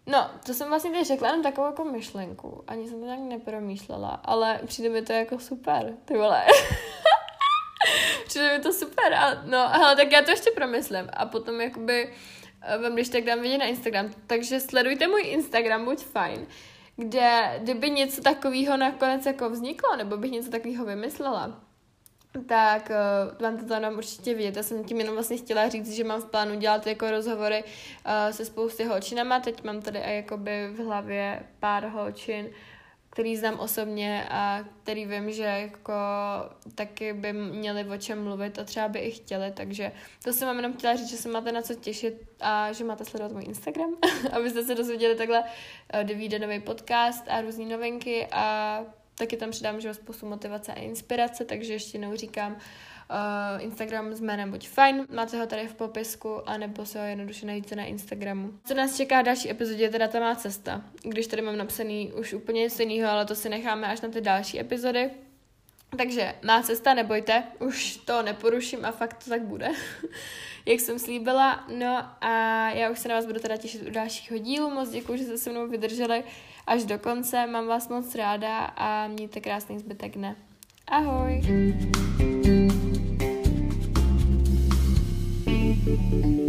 No, to jsem vlastně teď řekla jenom takovou jako myšlenku. Ani jsem to nějak nepromýšlela, ale přijde mi to jako super, ty vole. přijde mi to super. A, no, hele, tak já to ještě promyslím. A potom jakoby eh, vám když tak dám vidět na Instagram. Takže sledujte můj Instagram, buď fajn, kde kdyby něco takového nakonec jako vzniklo, nebo bych něco takového vymyslela, tak uh, vám to tam určitě vidět. Já jsem tím jenom vlastně chtěla říct, že mám v plánu dělat jako rozhovory uh, se spousty holčinama. Teď mám tady i jakoby v hlavě pár holčin, který znám osobně a který vím, že jako taky by měli o čem mluvit a třeba by i chtěli, takže to jsem vám jenom chtěla říct, že se máte na co těšit a že máte sledovat můj Instagram, abyste se dozvěděli takhle, kdy vyjde nový podcast a různé novinky a taky tam přidám, že spoustu motivace a inspirace, takže ještě jednou říkám, uh, Instagram s jménem Buď fajn, máte ho tady v popisku, anebo se ho jednoduše najdete na Instagramu. Co nás čeká další epizodě, je teda ta má cesta, když tady mám napsaný už úplně něco jiného, ale to si necháme až na ty další epizody. Takže má cesta, nebojte, už to neporuším a fakt to tak bude, jak jsem slíbila. No a já už se na vás budu teda těšit u dalšího dílu. Moc děkuji, že jste se mnou vydrželi až do konce. Mám vás moc ráda a mějte krásný zbytek dne. Ahoj! thank you